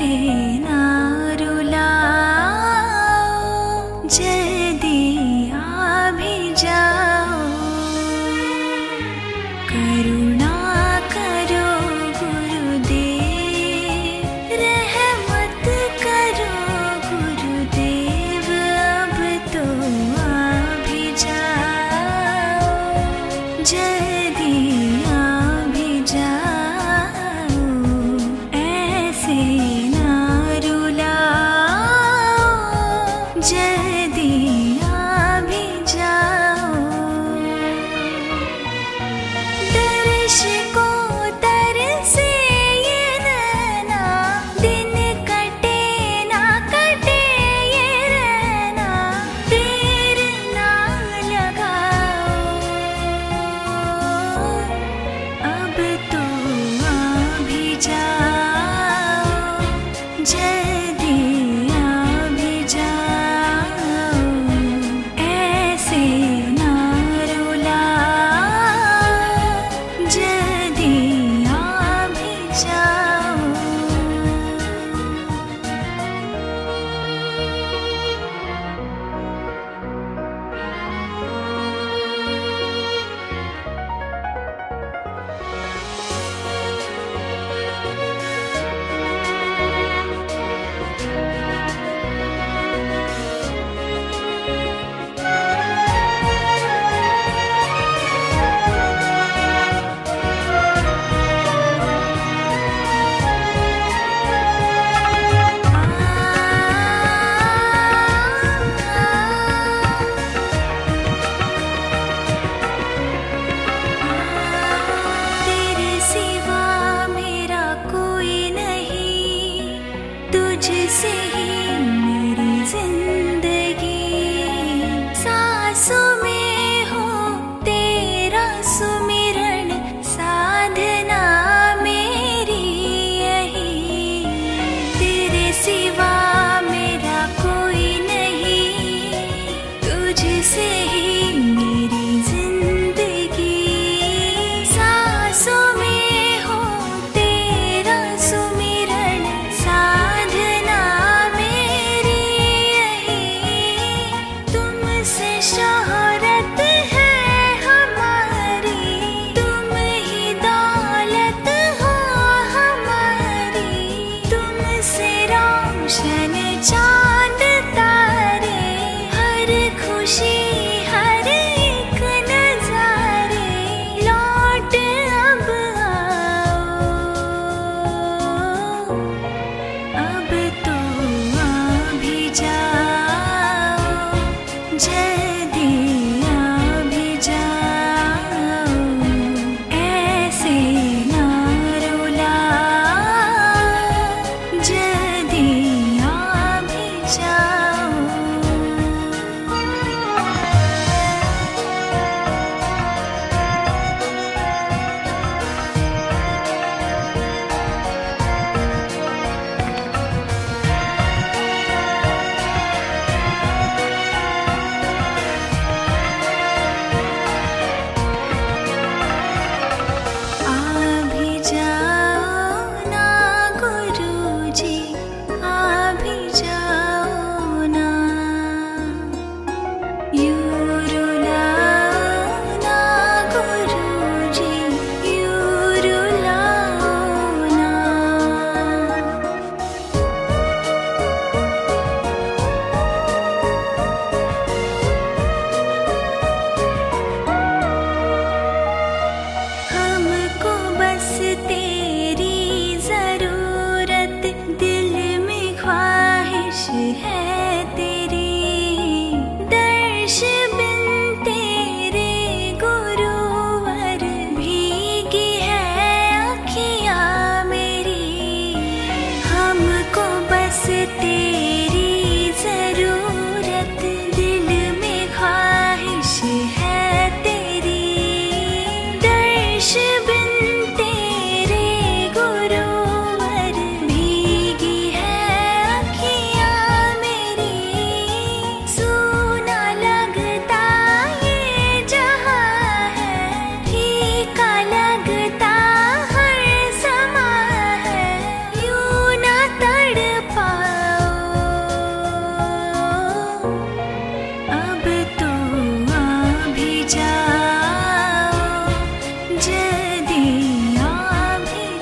chỉ nào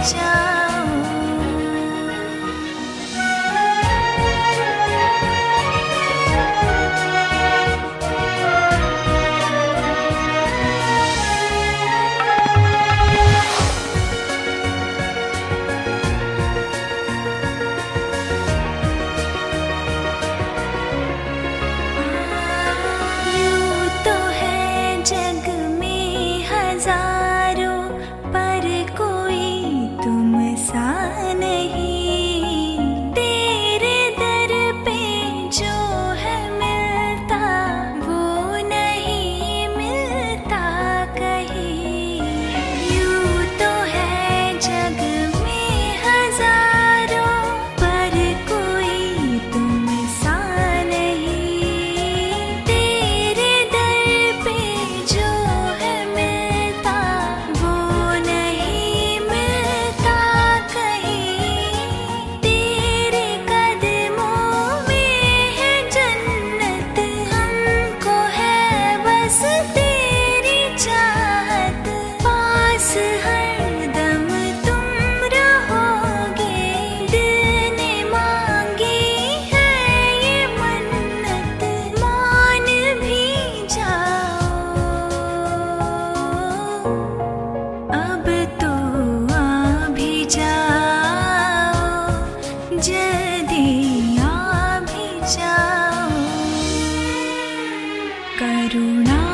家 Karuna